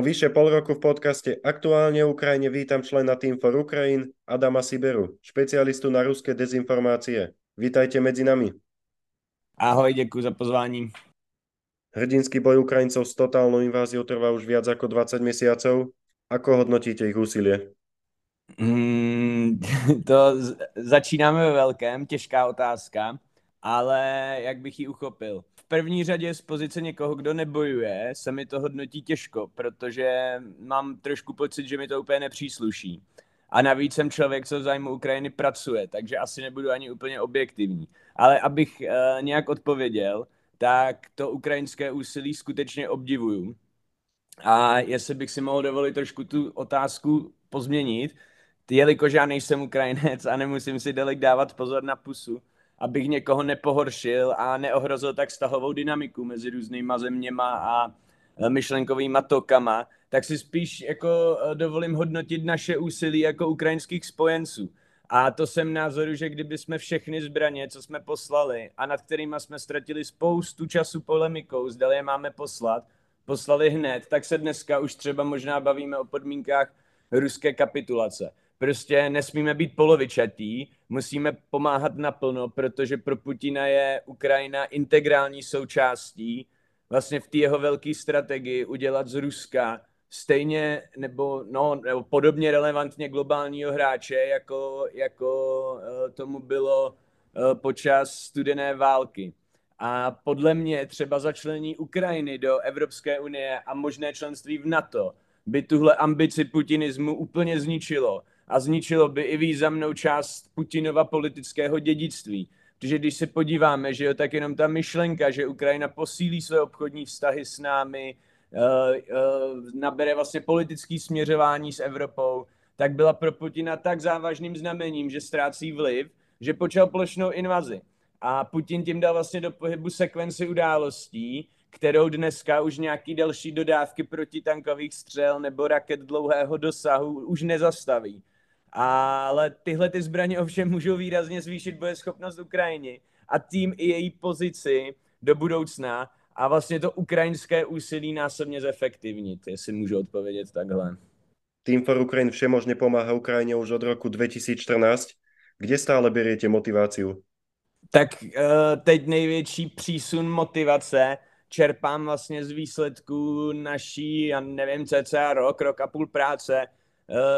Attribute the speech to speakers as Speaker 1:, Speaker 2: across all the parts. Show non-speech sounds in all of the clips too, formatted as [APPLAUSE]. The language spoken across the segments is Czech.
Speaker 1: Po vyše pol roku v podcaste Aktuálne Ukrajine vítam člena Team for Ukraine Adama Siberu, špecialistu na ruské dezinformácie. Vítajte medzi nami.
Speaker 2: Ahoj, děkuji za pozvání.
Speaker 1: Hrdinský boj Ukrajincov s totálnou inváziou trvá už viac ako 20 mesiacov. Ako hodnotíte ich úsilie?
Speaker 2: Mm, [LAUGHS] to začínáme ve velkém, těžká otázka, ale jak bych ji uchopil? První řadě z pozice někoho, kdo nebojuje, se mi to hodnotí těžko, protože mám trošku pocit, že mi to úplně nepřísluší. A navíc jsem člověk, co v zájmu Ukrajiny pracuje, takže asi nebudu ani úplně objektivní. Ale abych uh, nějak odpověděl, tak to ukrajinské úsilí skutečně obdivuju. A jestli bych si mohl dovolit trošku tu otázku pozměnit, jelikož já nejsem Ukrajinec a nemusím si delik dávat pozor na pusu, abych někoho nepohoršil a neohrozil tak stahovou dynamiku mezi různýma zeměma a e, myšlenkovými tokama, tak si spíš jako e, dovolím hodnotit naše úsilí jako ukrajinských spojenců. A to jsem názoru, že kdyby jsme všechny zbraně, co jsme poslali a nad kterými jsme ztratili spoustu času polemikou, zdali je máme poslat, poslali hned, tak se dneska už třeba možná bavíme o podmínkách ruské kapitulace. Prostě nesmíme být polovičatý, musíme pomáhat naplno, protože pro Putina je Ukrajina integrální součástí vlastně v té jeho velké strategii udělat z Ruska stejně nebo, no, nebo podobně relevantně globálního hráče, jako, jako uh, tomu bylo uh, počas studené války. A podle mě třeba začlení Ukrajiny do Evropské unie a možné členství v NATO by tuhle ambici putinismu úplně zničilo a zničilo by i významnou část Putinova politického dědictví. Protože když se podíváme, že jo, tak jenom ta myšlenka, že Ukrajina posílí své obchodní vztahy s námi, uh, uh, nabere vlastně politický směřování s Evropou, tak byla pro Putina tak závažným znamením, že ztrácí vliv, že počal plošnou invazi. A Putin tím dal vlastně do pohybu sekvenci událostí, kterou dneska už nějaký další dodávky protitankových střel nebo raket dlouhého dosahu už nezastaví. Ale tyhle ty zbraně ovšem můžou výrazně zvýšit bojeschopnost Ukrajiny a tím i její pozici do budoucna a vlastně to ukrajinské úsilí násobně zefektivnit, jestli můžu odpovědět takhle.
Speaker 1: Team for Ukraine všemožně pomáhá Ukrajině už od roku 2014. Kde stále beriete motiváciu?
Speaker 2: Tak uh, teď největší přísun motivace čerpám vlastně z výsledků naší, já nevím, cca rok, rok a půl práce, Eh,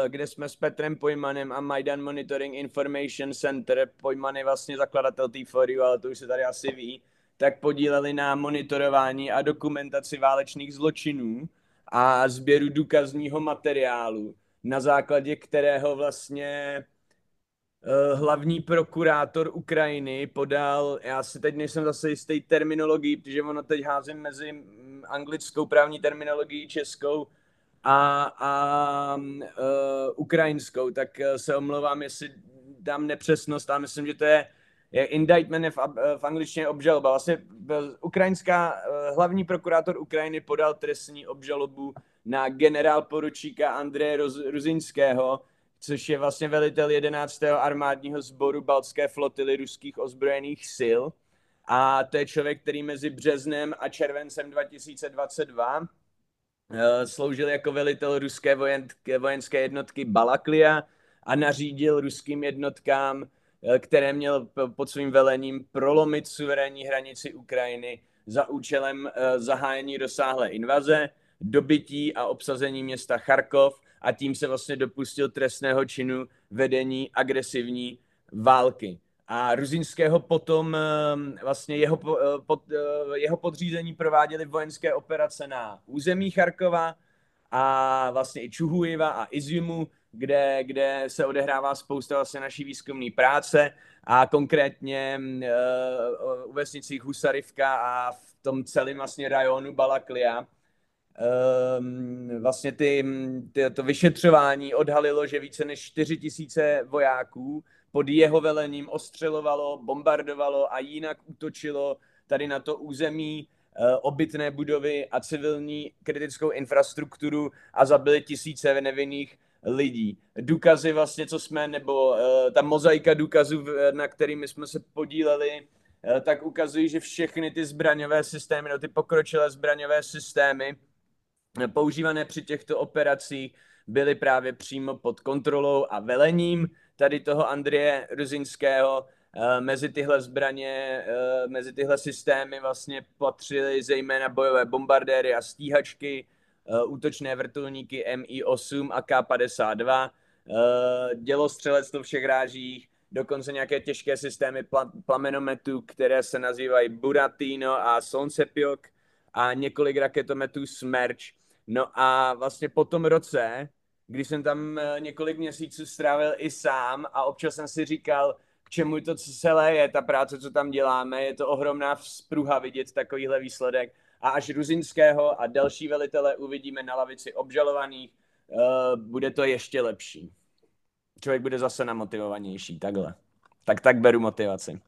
Speaker 2: kde jsme s Petrem Pojmanem a Majdan Monitoring Information Center, Pojman je vlastně zakladatel T4U, ale to už se tady asi ví, tak podíleli na monitorování a dokumentaci válečných zločinů a sběru důkazního materiálu, na základě kterého vlastně uh, hlavní prokurátor Ukrajiny podal, já si teď nejsem zase jistý terminologií, protože ono teď házím mezi mm, anglickou právní terminologií, českou, a, a uh, ukrajinskou, tak e, se omlouvám, jestli dám nepřesnost, a myslím, že to je, je indictment v, v angličtině obžaloba. Vlastně ukrajinská, e, hlavní prokurátor Ukrajiny podal trestní obžalobu na generál poručíka Andreje Ruzinského, což je vlastně velitel 11. armádního sboru Baltské flotily ruských ozbrojených sil. A to je člověk, který mezi březnem a červencem 2022 Eh, sloužil jako velitel ruské vojenské jednotky Balaklia a nařídil ruským jednotkám, eh, které měl pod svým velením prolomit suverénní hranici Ukrajiny za účelem eh, zahájení rozsáhlé invaze, dobytí a obsazení města Charkov a tím se vlastně dopustil trestného činu vedení agresivní války. A Ruzinského potom ehm, vlastně jeho, eh, pod, eh, jeho podřízení prováděli vojenské operace na území Charkova a vlastně i Čuhujiva a Iziumu, kde, kde se odehrává spousta vlastně naší výzkumné práce a konkrétně uh, u vesnicích Husarivka a v tom celém vlastně rajonu Balaklia. Um, vlastně ty, ty, to vyšetřování odhalilo, že více než 4 tisíce vojáků pod jeho velením ostřelovalo, bombardovalo a jinak útočilo tady na to území eh, obytné budovy a civilní kritickou infrastrukturu a zabili tisíce nevinných lidí. Důkazy vlastně, co jsme, nebo eh, ta mozaika důkazů, na kterými jsme se podíleli, eh, tak ukazují, že všechny ty zbraňové systémy, no ty pokročilé zbraňové systémy používané při těchto operacích byly právě přímo pod kontrolou a velením tady toho Andrie Ruzinského. Eh, mezi tyhle zbraně, eh, mezi tyhle systémy vlastně patřily zejména bojové bombardéry a stíhačky, eh, útočné vrtulníky Mi-8 a K-52, dělostřelectvo všech rážích, dokonce nějaké těžké systémy plamenometů, které se nazývají Buratino a Sonsepiok a několik raketometů Smerch. No a vlastně po tom roce, když jsem tam několik měsíců strávil i sám a občas jsem si říkal, čemu to celé je, ta práce, co tam děláme, je to ohromná vzpruha vidět takovýhle výsledek. A až Ruzinského a další velitele uvidíme na lavici obžalovaných, uh, bude to ještě lepší. Člověk bude zase namotivovanější, takhle. Tak tak beru motivaci.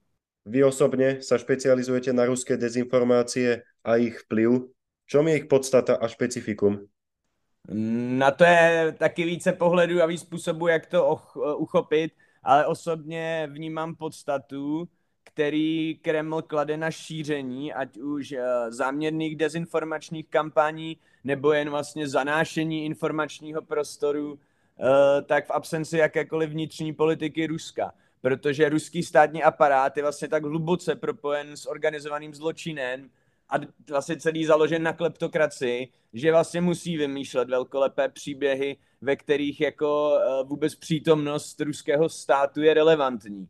Speaker 1: Vy osobně se špecializujete na ruské dezinformácie a ich vplyv. Čom je ich podstata a špecifikum?
Speaker 2: Na to je taky více pohledů a víc způsobů, jak to uchopit ale osobně vnímám podstatu, který Kreml klade na šíření, ať už uh, záměrných dezinformačních kampaní, nebo jen vlastně zanášení informačního prostoru, uh, tak v absenci jakékoliv vnitřní politiky Ruska. Protože ruský státní aparát je vlastně tak hluboce propojen s organizovaným zločinem a vlastně celý založen na kleptokracii, že vlastně musí vymýšlet velkolepé příběhy, ve kterých jako eh, vůbec přítomnost ruského státu je relevantní.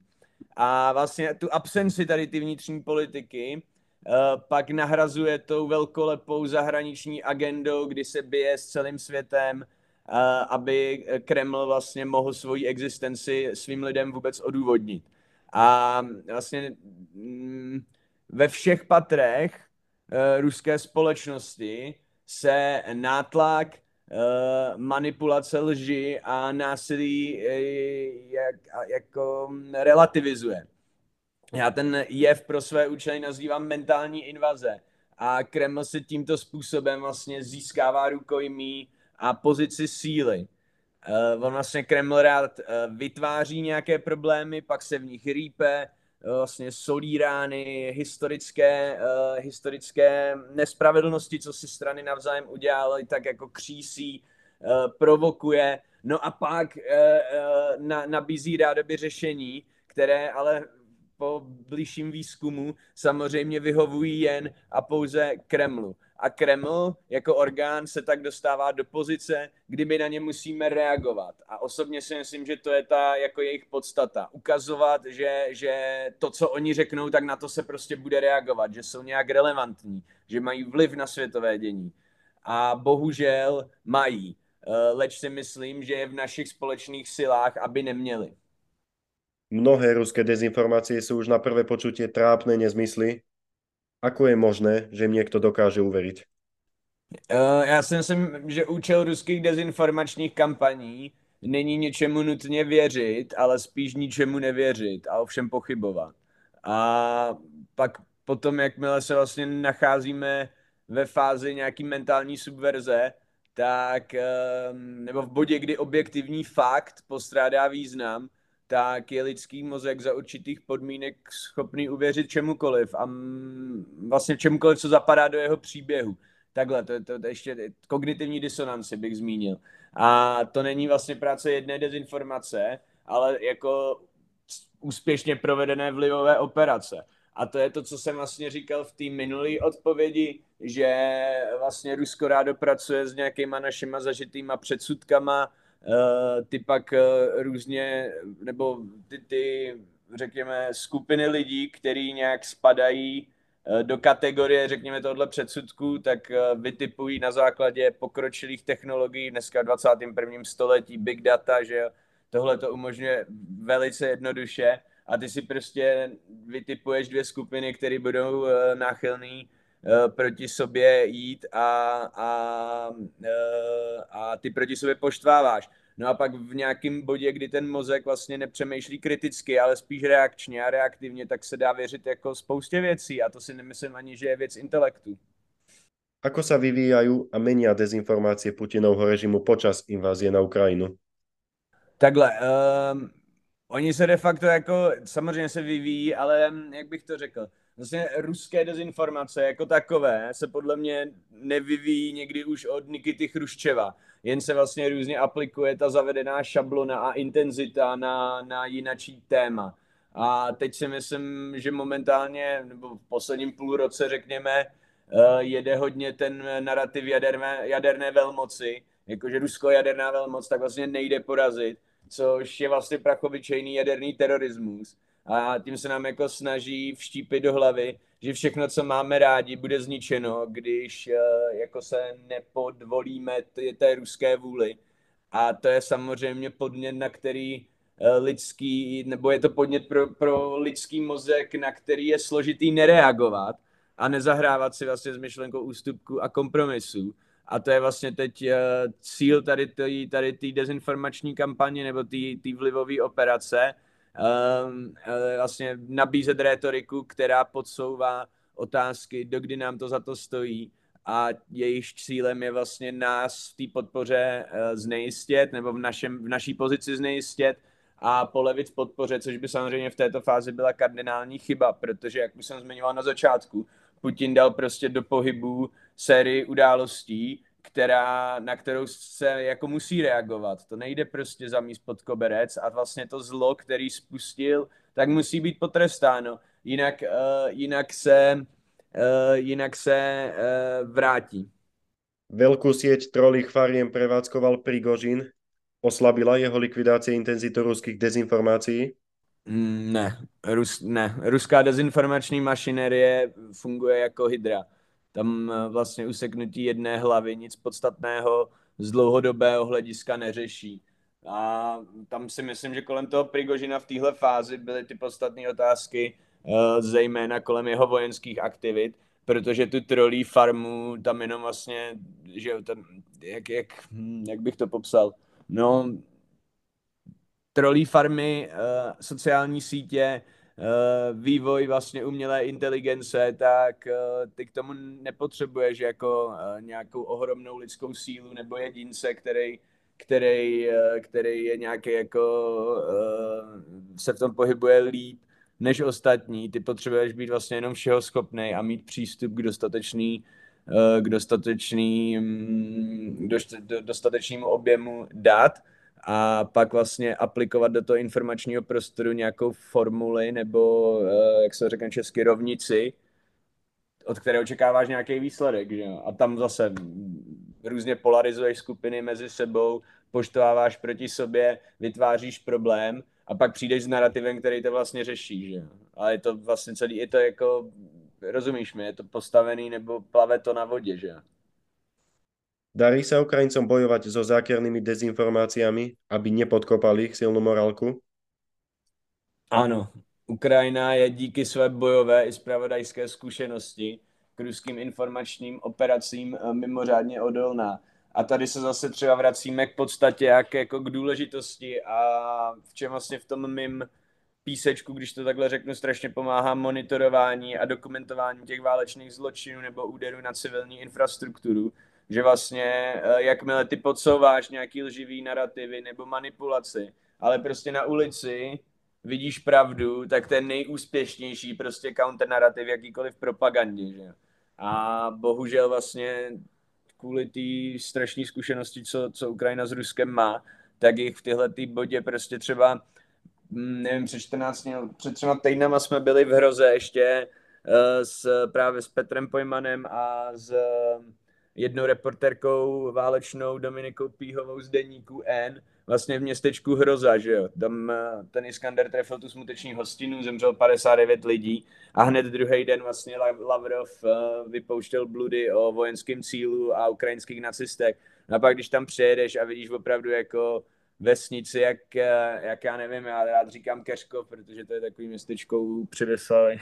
Speaker 2: A vlastně tu absenci tady ty vnitřní politiky eh, pak nahrazuje tou velkolepou zahraniční agendou, kdy se bije s celým světem, eh, aby Kreml vlastně mohl svoji existenci svým lidem vůbec odůvodnit. A vlastně mm, ve všech patrech ruské společnosti se nátlak Eh, manipulace lži a násilí eh, jak, jako relativizuje. Já ten jev pro své účely nazývám mentální invaze a Kreml se tímto způsobem vlastně získává rukojmí a pozici síly. On vlastně Kreml rád vytváří nějaké problémy, pak se v nich rýpe, vlastně solí rány, historické, uh, historické nespravedlnosti, co si strany navzájem udělaly, tak jako křísí, uh, provokuje, no a pak uh, na, nabízí rádoby řešení, které ale po blížším výzkumu samozřejmě vyhovují jen a pouze Kremlu a Kreml jako orgán se tak dostává do pozice, kdy my na ně musíme reagovat. A osobně si myslím, že to je ta jako jejich podstata. Ukazovat, že, že to, co oni řeknou, tak na to se prostě bude reagovat, že jsou nějak relevantní, že mají vliv na světové dění. A bohužel mají. Eh, leč si myslím, že je v našich společných silách, aby neměli.
Speaker 1: Mnohé ruské dezinformácie sú už na prvé počutie trápne nezmysly, Ako je možné, že im někdo dokáže uvěřit?
Speaker 2: Uh, já si myslím, že účel ruských dezinformačních kampaní není něčemu nutně věřit, ale spíš ničemu nevěřit a ovšem pochybovat. A pak potom, jakmile se vlastně nacházíme ve fázi nějaký mentální subverze, tak, ehm, nebo v bodě, kdy objektivní fakt postrádá význam, tak je lidský mozek za určitých podmínek schopný uvěřit čemukoliv a vlastně čemukoliv, co zapadá do jeho příběhu. Takhle, to, to, to ještě kognitivní disonanci bych zmínil. A to není vlastně práce jedné dezinformace, ale jako úspěšně provedené vlivové operace. A to je to, co jsem vlastně říkal v té minulé odpovědi, že vlastně Rusko rádo pracuje s nějakýma našima zažitýma předsudkama, ty pak eh, různě, nebo ty, ty, řekněme, skupiny lidí, který nějak spadají eh, do kategorie, řekněme, tohle předsudku, tak vytipují na základě pokročilých technologií dneska v 21. století, big data, že tohle to umožňuje velice jednoduše a ty si prostě vytipuješ dvě skupiny, které budou náchylné proti sobě jít a, a, a ty proti sobě poštváváš. No a pak v nějakém bodě, kdy ten mozek vlastně nepřemýšlí kriticky, ale spíš reakčně a reaktivně, tak se dá věřit jako spoustě věcí a to si nemyslím ani, že je věc intelektu.
Speaker 1: Ako sa vyvíjajú a menia dezinformácie Putinovho režimu počas invázie na Ukrajinu?
Speaker 2: Takhle, um, oni se de facto jako, samozřejmě se vyvíjí, ale jak bych to řekl, vlastně ruské dezinformace jako takové se podle mě nevyvíjí někdy už od Nikity Chruščeva. Jen se vlastně různě aplikuje ta zavedená šablona a intenzita na, na jinačí téma. A teď si myslím, že momentálně, nebo v posledním půl roce, řekněme, eh, jede hodně ten narrativ jaderné, jaderné velmoci, jakože Rusko jaderná velmoc, tak vlastně nejde porazit, což je vlastně prachovičejný jaderný terorismus a tím se nám jako snaží vštípit do hlavy, že všechno, co máme rádi, bude zničeno, když eh, jako se nepodvolíme té ruské vůli. A to je samozřejmě podnět, na který eh, lidský, nebo je to podnět pro, pro lidský mozek, na který je složitý nereagovat a nezahrávat si vlastně s myšlenkou ústupku a kompromisu. A to je vlastně teď uh, cíl tady té tady dezinformační kampaně nebo té vlivové operace, vlastně nabízet rétoriku, která podsouvá otázky, dokdy nám to za to stojí. A jejich cílem je vlastně nás v té podpoře uh, znejistit nebo v, našem, v naší pozici znejistit a polevit v podpoře, což by samozřejmě v této fázi byla kardinální chyba, protože, jak už jsem zmiňoval na začátku, Putin dal prostě do pohybu sérii událostí, která, na kterou se jako musí reagovat. To nejde prostě zamíst pod koberec a vlastně to zlo, který spustil, tak musí být potrestáno. Jinak, uh, jinak se, uh, jinak se uh, vrátí.
Speaker 1: Velkou sieť trolých fariem prevádzkoval Prigožin. Oslabila jeho likvidácie intenzitu ruských dezinformácií?
Speaker 2: Mm, ne, Rus, ne. Ruská dezinformační mašinerie funguje jako hydra tam eh, vlastně useknutí jedné hlavy nic podstatného z dlouhodobého hlediska neřeší. A tam si myslím, že kolem toho Prigožina v téhle fázi byly ty podstatné otázky, eh, zejména kolem jeho vojenských aktivit, protože tu trolí farmu tam jenom vlastně, že jo, tam, jak, jak, hm, jak bych to popsal, no, trolí farmy, eh, sociální sítě, vývoj vlastně umělé inteligence, tak eh, ty k tomu nepotřebuješ jako eh, nějakou ohromnou lidskou sílu nebo jedince, který, který, který je nějaký jako se v tom pohybuje líp než ostatní. Ty potřebuješ být vlastně jenom všeho schopný a mít přístup k dostatečný k dostatečný, mm, dostatečnému objemu dat, a pak vlastně aplikovat do toho informačního prostoru nějakou formuli nebo, eh, jak se řekne česky, rovnici, od které očekáváš nějaký výsledek. Že? A tam zase různě polarizuješ skupiny mezi sebou, poštváváš proti sobě, vytváříš problém a pak přijdeš s narrativem, který to vlastně řeší. Že? A je to vlastně celý, je to jako, rozumíš mi, je to postavený nebo plave to na vodě. Že?
Speaker 1: Darí sa Ukrajincom bojovať so zákernými dezinformáciami, aby nepodkopali ich silnú morálku?
Speaker 2: Ano, Ukrajina je díky své bojové i spravodajské zkušenosti k ruským informačním operacím eh, mimořádně odolná. A tady se zase třeba vracíme k podstatě, jak jako k důležitosti a v čem vlastně v tom mým písečku, když to takhle řeknu, strašně pomáhá monitorování a dokumentování těch válečných zločinů nebo úderů na civilní infrastrukturu, že vlastně eh, jakmile ty podsouváš nějaký lživý narrativy nebo manipulaci, ale prostě na ulici vidíš pravdu, tak ten nejúspěšnější prostě counternarrativ jakýkoliv propagandě, že A bohužel vlastně kvůli té strašné zkušenosti, co, co Ukrajina s Ruskem má, tak jich v tyhle tý bodě prostě třeba, hm, nevím, před 14, před třema týdnama jsme byli v hroze ještě uh, s, právě s Petrem Pojmanem a s jednou reporterkou válečnou Dominikou Píhovou z deníku N, vlastně v městečku Hroza, že jo. Tam eh, ten Iskander trefil tu smuteční hostinu, zemřel 59 lidí a hned druhý den vlastně Lavrov eh, vypouštěl bludy o vojenském cílu a ukrajinských nacistech. No a pak, když tam přijedeš a vidíš opravdu jako vesnici, jak, eh, jak já nevím, já rád říkám Keřkov, protože to je takový městečko u Předeslavy,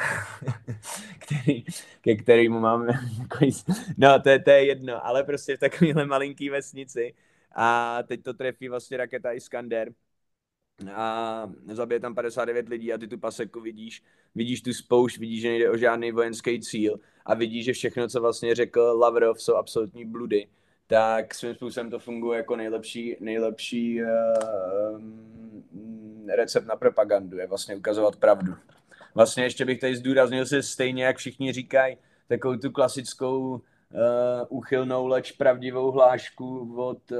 Speaker 2: [LAUGHS] který, ke kterému máme takový, no to je, to je jedno, ale prostě v takovéhle malinký vesnici. A teď to trefí vlastně raketa Iskander. A zabije tam 59 lidí a ty tu paseku vidíš, vidíš tu spoušť, vidíš, že nejde o žádný vojenský cíl a vidíš, že všechno, co vlastně řekl Lavrov, jsou absolutní bludy tak svým způsobem to funguje jako nejlepší, nejlepší uh, recept na propagandu, je vlastně ukazovat pravdu. vlastně ještě bych tady zdůraznil si stejně, jak všichni říkají, takovou tu klasickou uh, uchylnou, leč pravdivou hlášku od uh,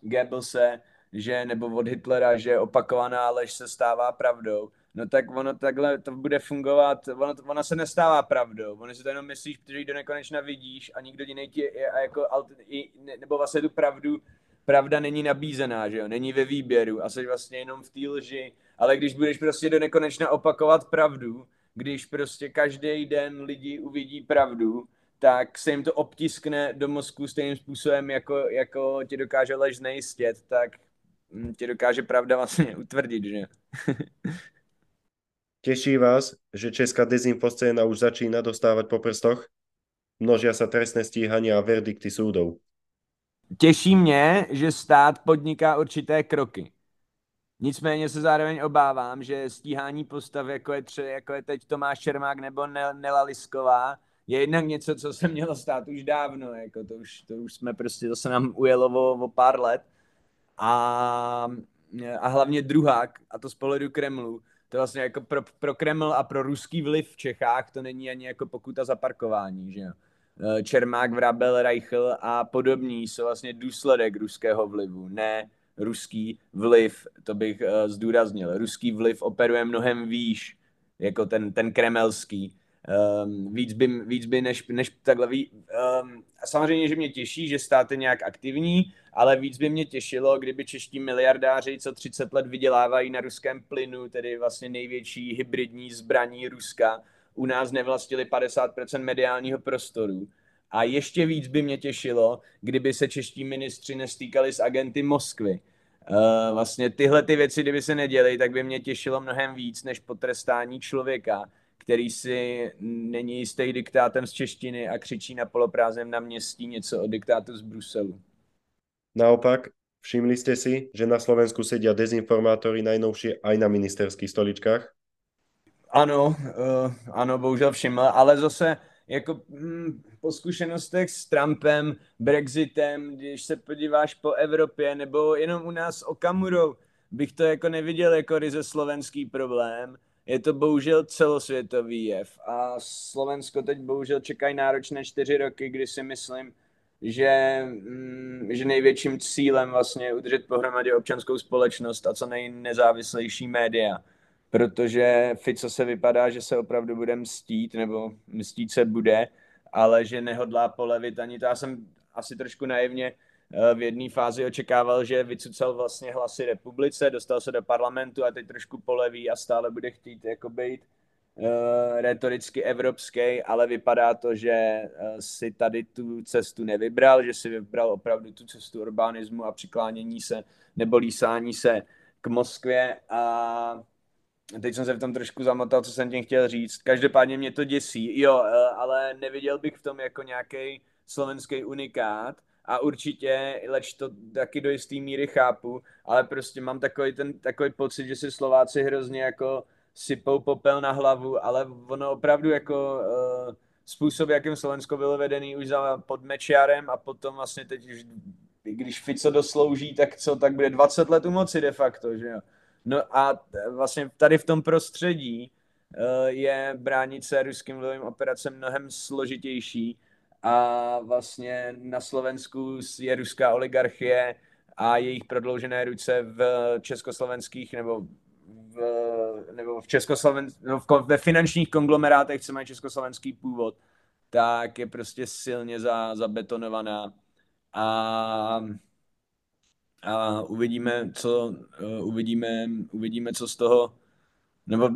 Speaker 2: Goebbelse, že, nebo od Hitlera, že opakovaná lež se stává pravdou no tak ono takhle to bude fungovat, ono, ona se nestává pravdou, ono si to jenom myslíš, protože ji do nekonečna vidíš a nikdo jiný ti je, a jako, nebo vlastně tu pravdu, pravda není nabízená, že jo, není ve výběru a jsi vlastně jenom v té lži, ale když budeš prostě do nekonečna opakovat pravdu, když prostě každý den lidi uvidí pravdu, tak se jim to obtiskne do mozku stejným způsobem, jako, jako ti dokáže lež znejistět, tak hm, ti dokáže pravda vlastně [LAUGHS] utvrdit, že? [LAUGHS]
Speaker 1: Teší vás, že česká dezinfoscéna už začína dostávať po prstoch? Množia sa trestné stíhania a verdikty súdov.
Speaker 2: Těší mě, že stát podniká určité kroky. Nicméně se zároveň obávám, že stíhání postav, jako je, tře, jako je teď Tomáš Čermák nebo Nela Lisková, je jednak něco, co se mělo stát už dávno. Jako to, už, to už jsme prostě, to se nám ujelo o, o pár let. A, a hlavně druhák, a to z pohledu Kremlu, to vlastně jako pro, pro Kreml a pro ruský vliv v Čechách to není ani jako pokuta za parkování, že jo. Eh, Čermák, Vrabel, Reichl a podobní jsou vlastně důsledek ruského vlivu, ne ruský vliv, to bych uh, zdůraznil. Ruský vliv operuje mnohem výš, jako ten, ten kremelský. Um, víc, by, víc by než, než takhle. Ví, um, samozřejmě, že mě těší, že stát je nějak aktivní, ale víc by mě těšilo, kdyby čeští miliardáři, co 30 let vydělávají na ruském plynu, tedy vlastně největší hybridní zbraní Ruska, u nás nevlastili 50% mediálního prostoru. A ještě víc by mě těšilo, kdyby se čeští ministři nestýkali s agenty Moskvy. Uh, vlastně tyhle ty věci, kdyby se neděly, tak by mě těšilo mnohem víc než potrestání člověka, který si není jistý diktátem z češtiny a křičí na poloprázdném náměstí něco o diktátu z Bruselu.
Speaker 1: Naopak, všimli ste si, že na Slovensku sedia dezinformátori najnovšie aj na ministerských stoličkách?
Speaker 2: Ano, uh, ano, bohužel všiml, ale zase jako hm, po zkušenostech s Trumpem, Brexitem, když se podíváš po Evropě, nebo jenom u nás o Kamurou, bych to jako neviděl jako ryze slovenský problém, je to bohužel celosvětový jev a Slovensko teď bohužel čekají náročné čtyři roky, kdy si myslím, že, mm, že největším cílem vlastně je udržet pohromadě občanskou společnost a co nejnezávislejší média. Protože Fico se vypadá, že se opravdu bude mstít, nebo mstít se bude, ale že nehodlá polevit ani to. Já jsem asi trošku naivně v jedné fázi očekával, že vycucal vlastně hlasy republice, dostal se do parlamentu a teď trošku poleví a stále bude chtít jako být uh, retoricky evropský, ale vypadá to, že uh, si tady tu cestu nevybral, že si vybral opravdu tu cestu urbanismu a přiklánění se nebo lísání se k Moskvě. A teď jsem se v tom trošku zamotal, co jsem tím chtěl říct. Každopádně mě to děsí, jo, ale neviděl bych v tom jako nějaký slovenský unikát, a určitě, leč to taky do jisté míry chápu, ale prostě mám takový ten takový pocit, že si Slováci hrozně jako sypou popel na hlavu, ale ono opravdu jako uh, způsob, jakým Slovensko bylo vedený už za pod Mečiarem a potom vlastně teď už, když Fico doslouží, tak co, tak bude 20 let u moci de facto, že jo. No a vlastně tady v tom prostředí uh, je bránit se ruským vlivovým operacem mnohem složitější, a vlastně na Slovensku je ruská oligarchie a jejich prodloužené ruce v československých nebo v, nebo v Českosloven, no v, ve finančních konglomerátech, co mají československý původ, tak je prostě silně za, zabetonovaná. A, a uvidíme, co, uvidíme, uvidíme, co z toho nebo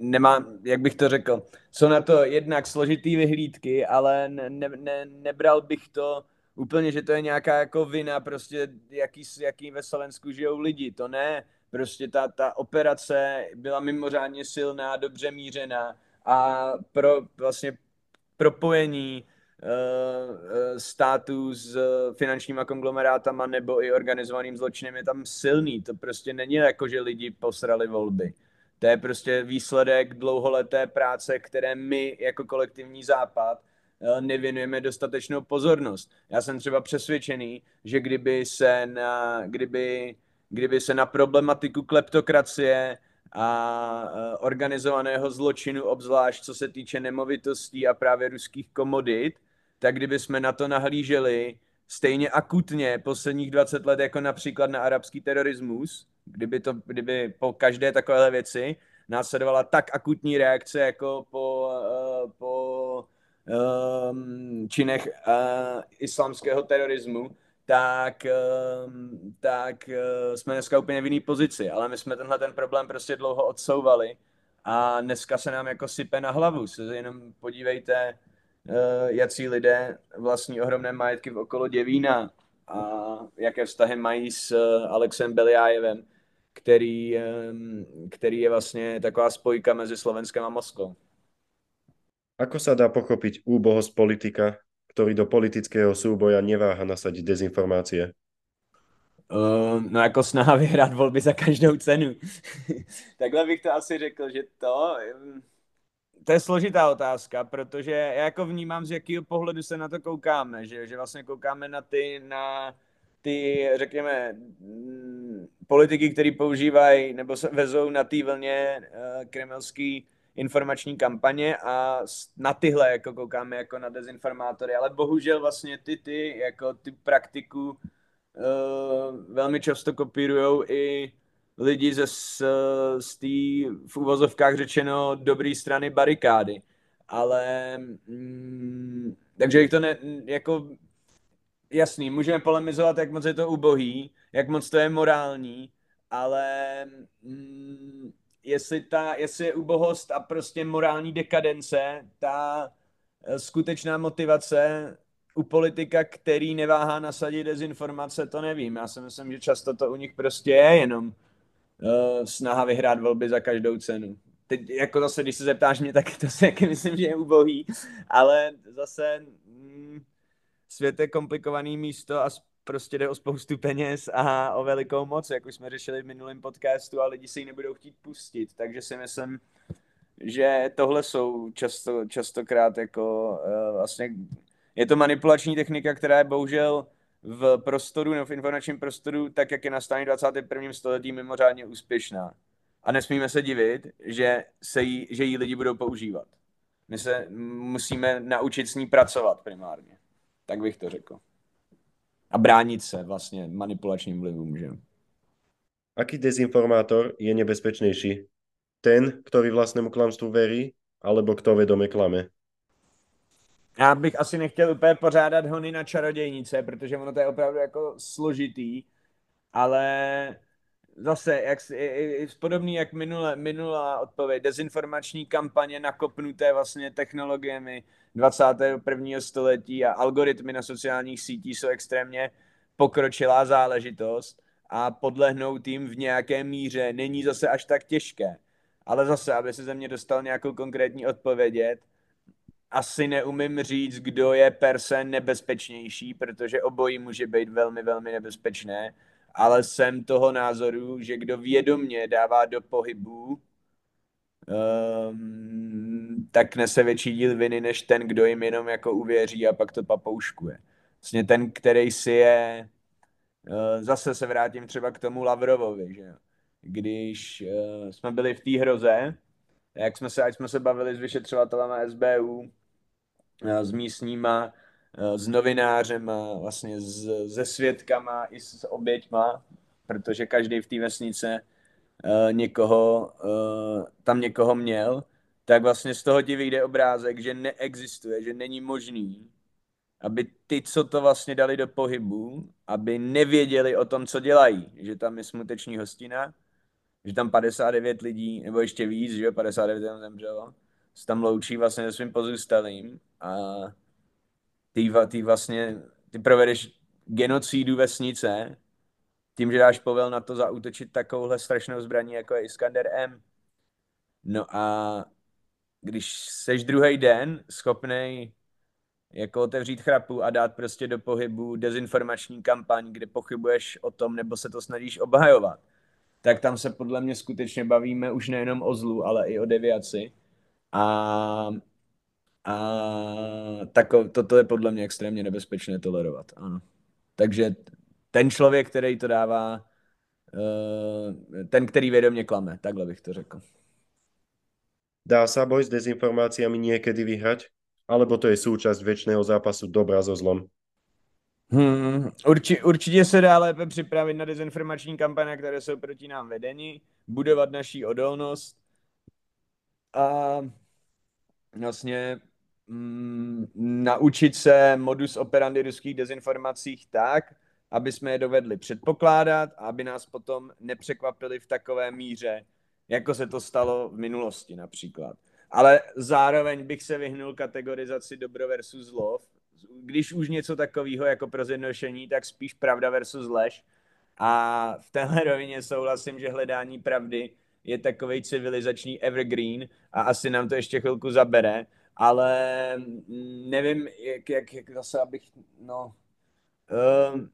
Speaker 2: nemá, jak bych to řekl, jsou na to jednak složitý vyhlídky, ale ne, ne, ne, nebral bych to úplně, že to je nějaká jako vina, prostě jaký, jaký ve Slovensku žijou lidi, to ne, prostě ta, ta operace byla mimořádně silná, dobře mířená a pro vlastně propojení uh, států s finančníma konglomerátama nebo i organizovaným zločinem je tam silný. To prostě není jako, že lidi posrali volby. To je prostě výsledek dlouholeté práce, které my jako kolektivní západ eh, nevěnujeme dostatečnou pozornost. Já jsem třeba přesvědčený, že kdyby se na, kdyby, kdyby se na problematiku kleptokracie a organizovaného zločinu, obzvlášť co se týče nemovitostí a právě ruských komodit, tak kdyby jsme na to nahlíželi stejně akutně posledních 20 let, jako například na arabský terorismus, kdyby, to, kdyby po každé takové věci následovala tak akutní reakce, jako po, uh, po um, činech uh, islamského terorismu, tak, um, tak uh, jsme dneska úplně v jiné pozici. Ale my jsme tenhle ten problém prostě dlouho odsouvali a dneska se nám jako sype na hlavu. Se jenom podívejte, uh, jací lidé vlastní ohromné majetky v okolo Děvína a jaké vztahy mají s Alexem Beliájevem, který, který je vlastně taková spojka mezi Slovenskem a Moskvou.
Speaker 1: Ako sa dá pochopiť úbohosť politika, ktorý do politického súboja neváha nasadiť dezinformácie?
Speaker 2: Uh, no jako snaha vyhrát volby za každou cenu. [LAUGHS] Takhle bych to asi řekl, že to, to je složitá otázka, protože já jako vnímám, z jakého pohledu se na to koukáme, že, že vlastně koukáme na ty, na ty, řekněme, mm, politiky, který používají nebo se vezou na té vlně uh, kremelský informační kampaně a na tyhle jako koukáme jako na dezinformátory, ale bohužel vlastně ty, ty, jako ty praktiku uh, velmi často kopírujou i lidi ze, z, z té v uvozovkách řečeno dobré strany barikády. Ale mm, takže to ne, jako jasný, můžeme polemizovat, jak moc je to ubohý, jak moc to je morální, ale mm, jestli, ta, jestli je ubohost a prostě morální dekadence, ta eh, skutečná motivace u politika, který neváhá nasadit dezinformace, to nevím. Já si myslím, že často to u nich prostě je jenom uh, snaha vyhrát volby za každou cenu. Teď jako zase, když se zeptáš mě, tak [LAUGHS] to si myslím, že je ubohý, ale zase mm, svět je komplikovaný místo a prostě jde o spoustu peněz a o velikou moc, jak už jsme řešili v minulém podcastu a lidi si ji nebudou chtít pustit, takže si myslím, že tohle jsou často, častokrát jako uh, vlastně je to manipulační technika, která je bohužel v prostoru nebo v informačním prostoru, tak jak je na straně 21. století mimořádně úspěšná. A nesmíme se divit, že, se jí, že jí lidi budou používat. My se musíme naučit s ní pracovat primárně. Tak bych to řekl a bránit se vlastně manipulačním vlivům. Že?
Speaker 1: Aký dezinformátor je nebezpečnější? Ten, který vlastnému klamstvu verí, alebo kto vedome klame?
Speaker 2: Já bych asi nechtěl úplně pořádat hony na čarodějnice, protože ono to je opravdu jako složitý, ale zase, jak, podobný jak minule, minulá odpověď, dezinformační kampaně nakopnuté vlastně technologiemi 21. století a algoritmy na sociálních sítích jsou extrémně pokročilá záležitost a podlehnout jim v nějaké míře není zase až tak těžké. Ale zase, aby se ze mě dostal nějakou konkrétní odpovědět, asi neumím říct, kdo je per se nebezpečnější, protože obojí může být velmi, velmi nebezpečné ale jsem toho názoru, že kdo vědomně dává do pohybu, um, tak nese větší díl viny, než ten, kdo jim jenom jako uvěří a pak to papouškuje. Vlastně ten, který si je, uh, zase se vrátím třeba k tomu Lavrovovi, že když uh, jsme byli v té hroze, jak jsme se, ať jsme se bavili s vyšetřovatelama SBU, uh, s místníma, Eh, s novinářem, vlastně s, se svědkama i s oběťma, protože každý v té vesnice uh, někoho, tam někoho měl, tak vlastně z toho ti vyjde obrázek, že neexistuje, že není možný, aby ty, co to vlastně dali do pohybu, aby nevěděli o tom, co dělají, že tam je smuteční hostina, že tam 59 lidí, nebo ještě víc, že 59 tam zemřelo, se tam loučí vlastně se svým pozůstalým a ty, ty vlastně, ty provedeš genocídu vesnice, tím, že dáš povel na to zaútočit takovouhle strašnou zbraní, jako je Iskander M. No a když seš druhý den schopný jako otevřít chrapu a dát prostě do pohybu dezinformační kampaň, kde pochybuješ o tom, nebo se to snažíš obhajovat, tak tam se podle mě skutečně bavíme už nejenom o zlu, ale i o deviaci. A a tako, toto je podle mě extrémně nebezpečné tolerovat, ano. Takže ten člověk, který to dává uh, ten, který vědomě klame, takhle bych to řekl.
Speaker 1: Dá sa boj s dezinformáciami niekedy vyhrať? Alebo to je súčasť väčšného zápasu dobra so zlom?
Speaker 2: Hmm, urči, určitě se dá lépe připravit na dezinformační kampaně, které jsou proti nám vedeni, budovat naší odolnost a vlastně mm, naučit se modus operandi ruských dezinformacích tak, aby jsme je dovedli předpokládat a aby nás potom nepřekvapili v takové míře, jako se to stalo v minulosti například. Ale zároveň bych se vyhnul kategorizaci dobro versus zlo. Když už něco takového jako pro zjednodušení, tak spíš pravda versus lež. A v téhle rovině souhlasím, že hledání pravdy je takový civilizační evergreen a asi nám to ještě chvilku zabere, ale nevím, jak, jak, jak zase abych, no, um,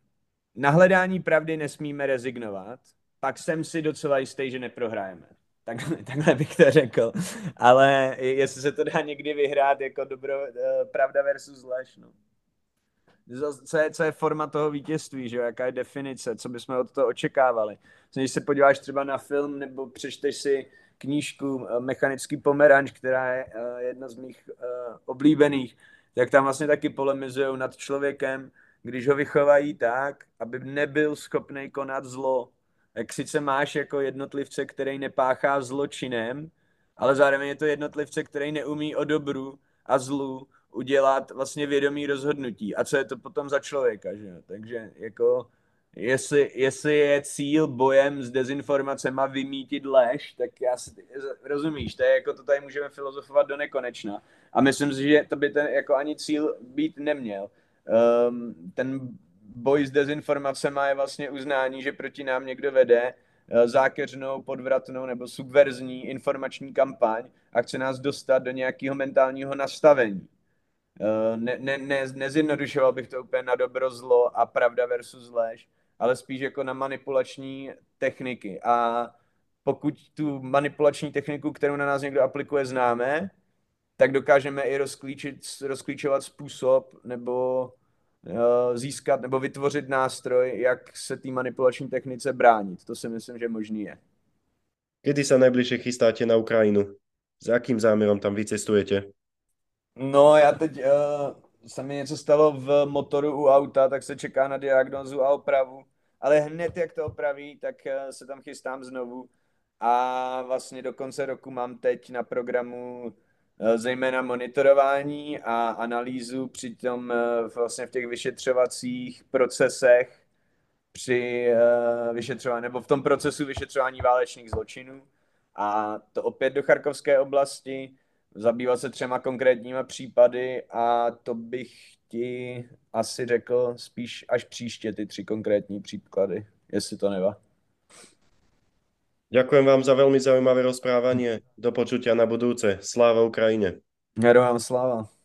Speaker 2: na hledání pravdy nesmíme rezignovat, pak jsem si docela jistý, že neprohrajeme. Tak, [LAUGHS] takhle bych to řekl. Ale jestli se to dá někdy vyhrát jako dobro, uh, pravda versus lež, no. Co je, co je forma toho vítězství, že jo? jaká je definice, co bychom od toho očekávali. Když se podíváš třeba na film nebo přečteš si knížku eh, Mechanický pomeranč, která je uh, jedna z mých uh, oblíbených, tak tam vlastně taky polemizují nad člověkem, když ho vychovají tak, aby nebyl schopný konat zlo. Jak sice máš jako jednotlivce, který nepáchá zločinem, ale zároveň je to jednotlivce, který neumí o dobru a zlu udělat vlastně vědomý rozhodnutí. A co je to potom za člověka, že Takže jako jestli, jestli je cíl bojem s dezinformacemi vymítit lež, tak já si, rozumíš, to je jako to tady můžeme filozofovat do nekonečna. A myslím si, že to by ten jako ani cíl být neměl. Um, ten boj s dezinformacemi je vlastně uznání, že proti nám někdo vede uh, zákeřnou, podvratnou nebo subverzní informační kampaň a chce nás dostat do nějakého mentálního nastavení. Uh, ne, ne, ne, nezjednodušoval bych to úplně na dobro zlo a pravda versus lež, ale spíš jako na manipulační techniky. A pokud tu manipulační techniku, kterou na nás někdo aplikuje, známe, tak dokážeme i rozklíčit, rozklíčovat způsob nebo uh, získat nebo vytvořit nástroj, jak se té manipulační technice bránit. To si myslím, že možný je.
Speaker 1: Kedy se nejbližší chystáte na Ukrajinu? S jakým záměrem tam vycestujete?
Speaker 2: No, já teď uh, se mi něco stalo v motoru u auta, tak se čeká na diagnozu a opravu. Ale hned, jak to opraví, tak uh, se tam chystám znovu. A vlastně do konce roku mám teď na programu uh, zejména monitorování a analýzu při tom uh, vlastně v těch vyšetřovacích procesech při vyšetřování, nebo v tom procesu vyšetřování válečných zločinů. A to opět do Charkovské oblasti zabývat se třema konkrétníma případy a to bych ti asi řekl spíš až příště ty tři konkrétní příklady, jestli to neva.
Speaker 1: Ďakujem vám za veľmi zaujímavé rozprávanie. Do počutia na budúce. Sláva Ukrajine.
Speaker 2: Heroám sláva.